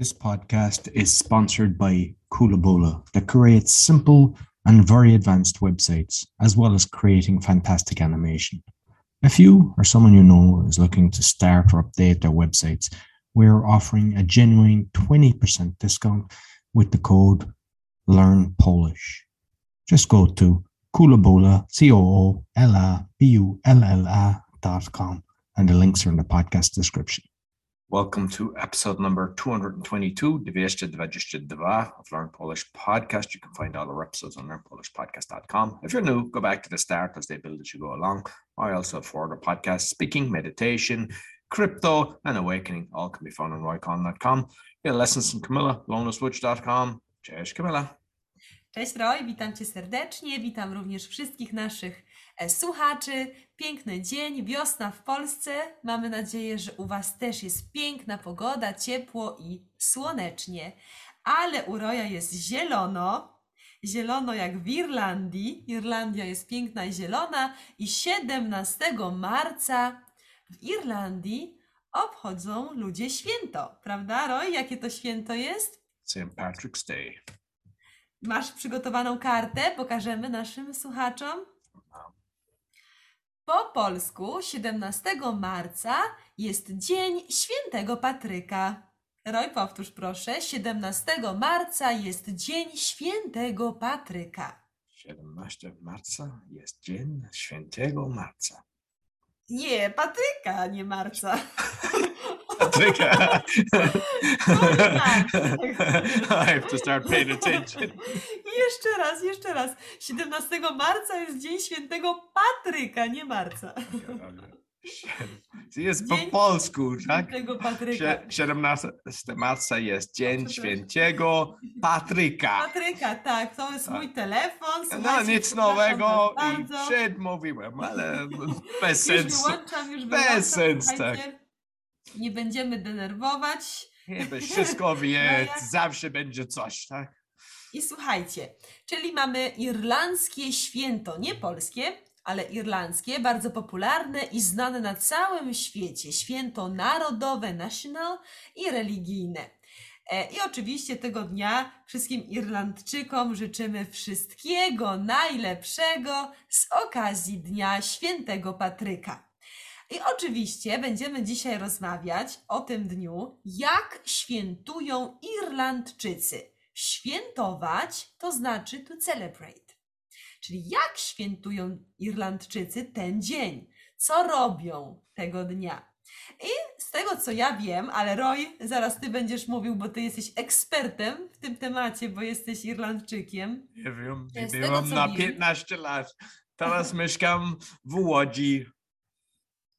This podcast is sponsored by Kulabola that creates simple and very advanced websites, as well as creating fantastic animation. If you or someone you know is looking to start or update their websites, we're offering a genuine 20% discount with the code Learn Polish. Just go to Kulabola, C O O L A B U L L A dot com, and the links are in the podcast description. Welcome to episode number 222, 222 of Learn Polish Podcast. You can find all our episodes on learnpolishpodcast.com. If you're new, go back to the start as they build as you go along. I also have four other podcasts, speaking, meditation, crypto, and awakening. All can be found on roycon.com. Yeah, lessons from Camilla, lonerswitch.com. Cześć Camilla. Cześć Roy, witam Cię serdecznie, witam również wszystkich naszych słuchaczy. Piękny dzień, wiosna w Polsce. Mamy nadzieję, że u Was też jest piękna pogoda, ciepło i słonecznie. Ale u Roya jest zielono, zielono jak w Irlandii. Irlandia jest piękna i zielona i 17 marca w Irlandii obchodzą ludzie święto, prawda Roy? Jakie to święto jest? St. Patrick's Day. Masz przygotowaną kartę? Pokażemy naszym słuchaczom. Po polsku 17 marca jest Dzień Świętego Patryka. Roy, powtórz proszę. 17 marca jest Dzień Świętego Patryka. 17 marca jest Dzień Świętego Marca. Nie, Patryka, nie marca. Patryka. I have to start paying attention. Jeszcze raz, jeszcze raz. 17 marca jest Dzień Świętego Patryka, nie marca. Jest po Dzień polsku, tak? Świętego Patryka. Sie- 17 marca jest Dzień Świętego Patryka. Patryka, tak, to jest Tak. mój telefon. No Słuchajcie, nic przepraszam nowego was i bardzo. przedmówiłem, ale bez Już sensu. wyłączam, już Bez wyłączam. sens, słuchajcie. Nie będziemy denerwować. Chyba wszystko wie, No zawsze będzie coś, tak? I słuchajcie, czyli mamy irlandzkie święto, nie polskie, ale irlandzkie, bardzo popularne i znane na całym świecie. Święto narodowe, national i religijne. E, I oczywiście tego dnia wszystkim Irlandczykom życzymy wszystkiego najlepszego z okazji Dnia Świętego Patryka. I oczywiście będziemy dzisiaj rozmawiać o tym dniu, jak świętują Irlandczycy. Świętować to znaczy to celebrate. Czyli jak świętują Irlandczycy ten dzień? Co robią tego dnia? I z tego co ja wiem, ale Roy, zaraz ty będziesz mówił, bo ty jesteś ekspertem w tym temacie, bo jesteś Irlandczykiem. Nie wiem, nie Z tego, na wiem. 15 lat. Teraz mieszkam w Łodzi.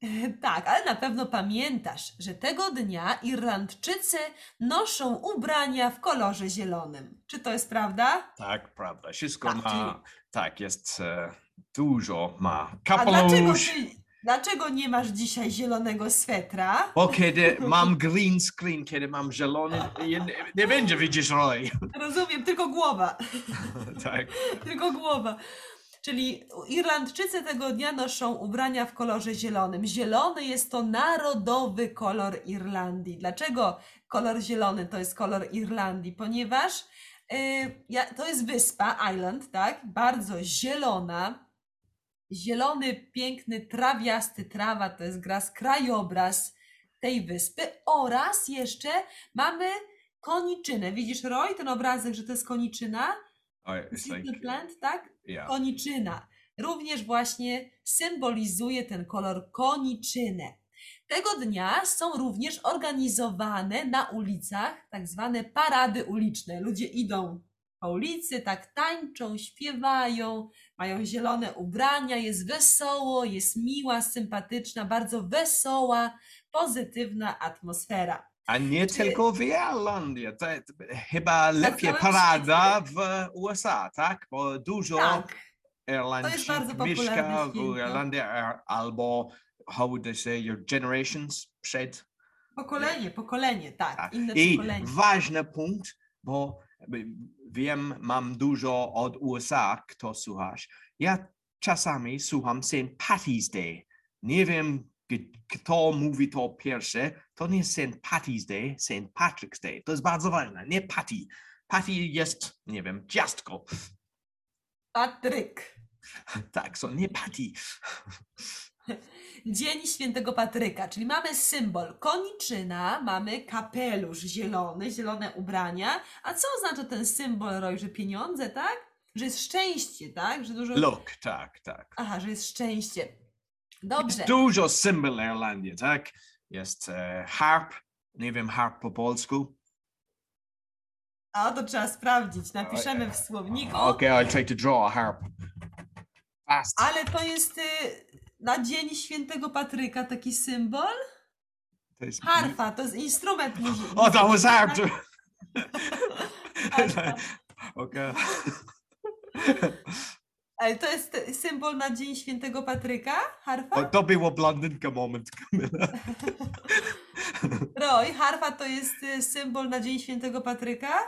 Tak, ale na pewno pamiętasz, że tego dnia Irlandczycy noszą ubrania w kolorze zielonym. Czy to jest prawda? Tak, prawda. Wszystko Tak, ma, tak, jest e, dużo, ma A dlaczego, kapelusz. ty, dlaczego nie masz dzisiaj zielonego swetra? Bo kiedy mam green screen, kiedy mam zielony, nie, nie będzie widzieć Roy. Rozumiem, tylko głowa. Tak. Tylko głowa. Czyli Irlandczycy tego dnia noszą ubrania w kolorze zielonym. Zielony jest to narodowy kolor Irlandii. Dlaczego kolor zielony to jest kolor Irlandii? Ponieważ y, ja, to jest wyspa, island, tak? Bardzo zielona. Zielony, piękny, trawiasty trawa to jest gras, krajobraz tej wyspy. Oraz jeszcze mamy koniczynę. Widzisz, Roy, ten obrazek, że to jest koniczyna? Little like, plant, tak? yeah. Koniczyna. Również właśnie symbolizuje ten kolor koniczynę. Tego dnia są również organizowane na ulicach tak zwane parady uliczne. Ludzie idą po ulicy, tak tańczą, śpiewają, mają zielone ubrania, jest wesoło, jest miła, sympatyczna, bardzo wesoła, pozytywna atmosfera. A nie Czy- tylko w Irlandii. To, chyba lepiej parada w USA, tak? Bo dużo Tak, Irlandczyków mieszka w święto. Irlandii a- albo how would they say your generations przed. pokolenie, pokolenie, tak, Tak. inne I pokolenie. ważny punkt, bo wiem, mam dużo od USA, kto słuchasz. Ja czasami słucham St. Patty's Day. Nie wiem kto mówi to pierwsze, to nie St. Patty's Day, St. Patrick's Day. To jest bardzo ważne, nie Patty. Patty jest, nie wiem, ciastko. Patryk. Tak, so nie Patty. Dzień Świętego Patryka, czyli mamy symbol koniczyna, mamy kapelusz zielony, zielone ubrania. A co oznacza ten symbol, Roy, że pieniądze, tak? Że jest szczęście, tak? Że dużo... Look, tak, tak. Aha, że jest szczęście. Dobrze. Jest dużo symbol Irlandii, tak? Jest e, harp, nie wiem harp po polsku. A to trzeba sprawdzić. Napiszemy w słowniku. Okay, I'll try to draw a harp. Fast. Ale to jest y, na Dzień Świętego Patryka taki symbol? To jest- Harfa, to jest instrument muzyczny. Oh, that was harp. Harfa. okay. Ale to jest symbol na Dzień Świętego Patryka? Harfa? To było blondynka moment, Kamila. Roy, harfa to jest y, symbol na Dzień Świętego Patryka?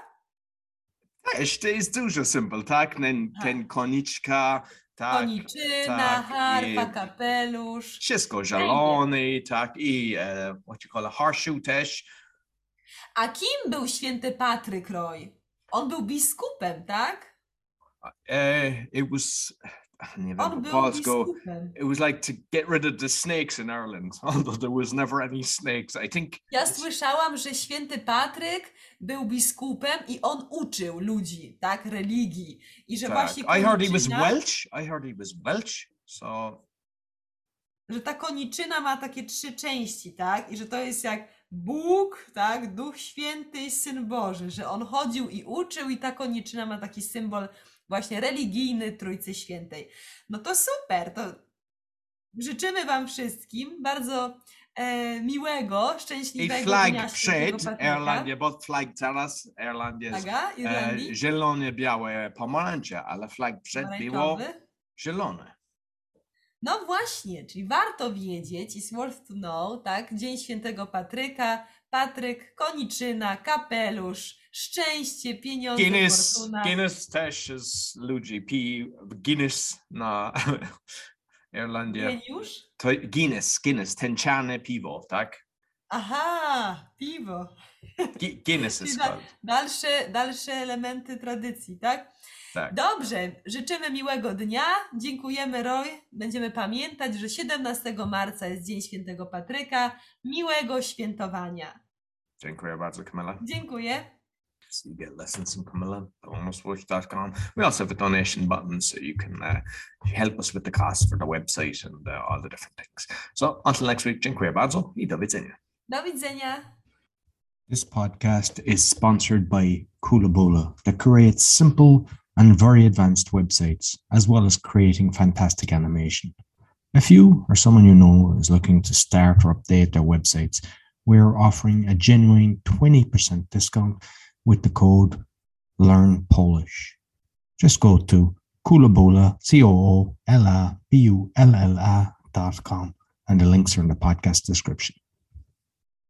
Też to jest dużo symbol, tak? Ten, Tak. ten koniczka, tak? Koniczyna, tak, harfa, i- kapelusz. Wszystko zielony, tak? I e, what you call a horseshoe też. A kim był święty Patryk, Roy? On był biskupem, tak? E, it was, był polsku. biskupem. It was like to get rid of the snakes in Ireland, although there was never any snakes. I think Ja słyszałam, że święty Patryk był biskupem i on uczył ludzi, tak, religii. I że tak. właśnie I heard he was Welsh. I heard he was Welsh. So że ta koniczyna ma takie trzy części, tak? I że to jest jak Bóg, tak? Duch Święty i Syn Boży, że on chodził i uczył i ta koniczyna ma taki symbol właśnie religijny Trójcy Świętej. No to super, to życzymy Wam wszystkim bardzo e, miłego, szczęśliwego flag dnia przed. Irlandia, bo flag teraz Irlandia jest Flaga e, Irlandii? zielone, białe, pomarańcze, ale flag przed było zielone. No właśnie, czyli warto wiedzieć, is worth to know, tak? Dzień Świętego Patryka, Patryk, koniczyna, kapelusz, szczęście, pieniądze, Guinness, fortuna. Guinness też jest ludzi pi Guinness na Irlandia. Geniusz? To Guinness, Guinness, tęczane piwo, tak? Aha, piwo. Gi- Guinness Czyli is da- called. Dalsze, dalsze elementy tradycji, tak? Tak. Dobrze, życzymy miłego dnia. Dziękujemy, Roy. Będziemy pamiętać, że 17 marca jest Dzień Świętego Patryka. Miłego świętowania. Dziękuję bardzo, Camilla. Dziękuję. So you get lessons from Camilla at almostwatch.com. We also have a donation button so you can uh, help us with the cost for the website and uh, all the different things. So until next week, dziękuję bardzo i do widzenia. Do widzenia. This podcast is sponsored by Coolabola, that creates simple and very advanced websites, as well as creating fantastic animation. If you or someone you know is looking to start or update their websites, we're offering a genuine 20% discount with the code Learn Polish. Just go to coolabola, C O O L A B U L L A dot com, and the links are in the podcast description.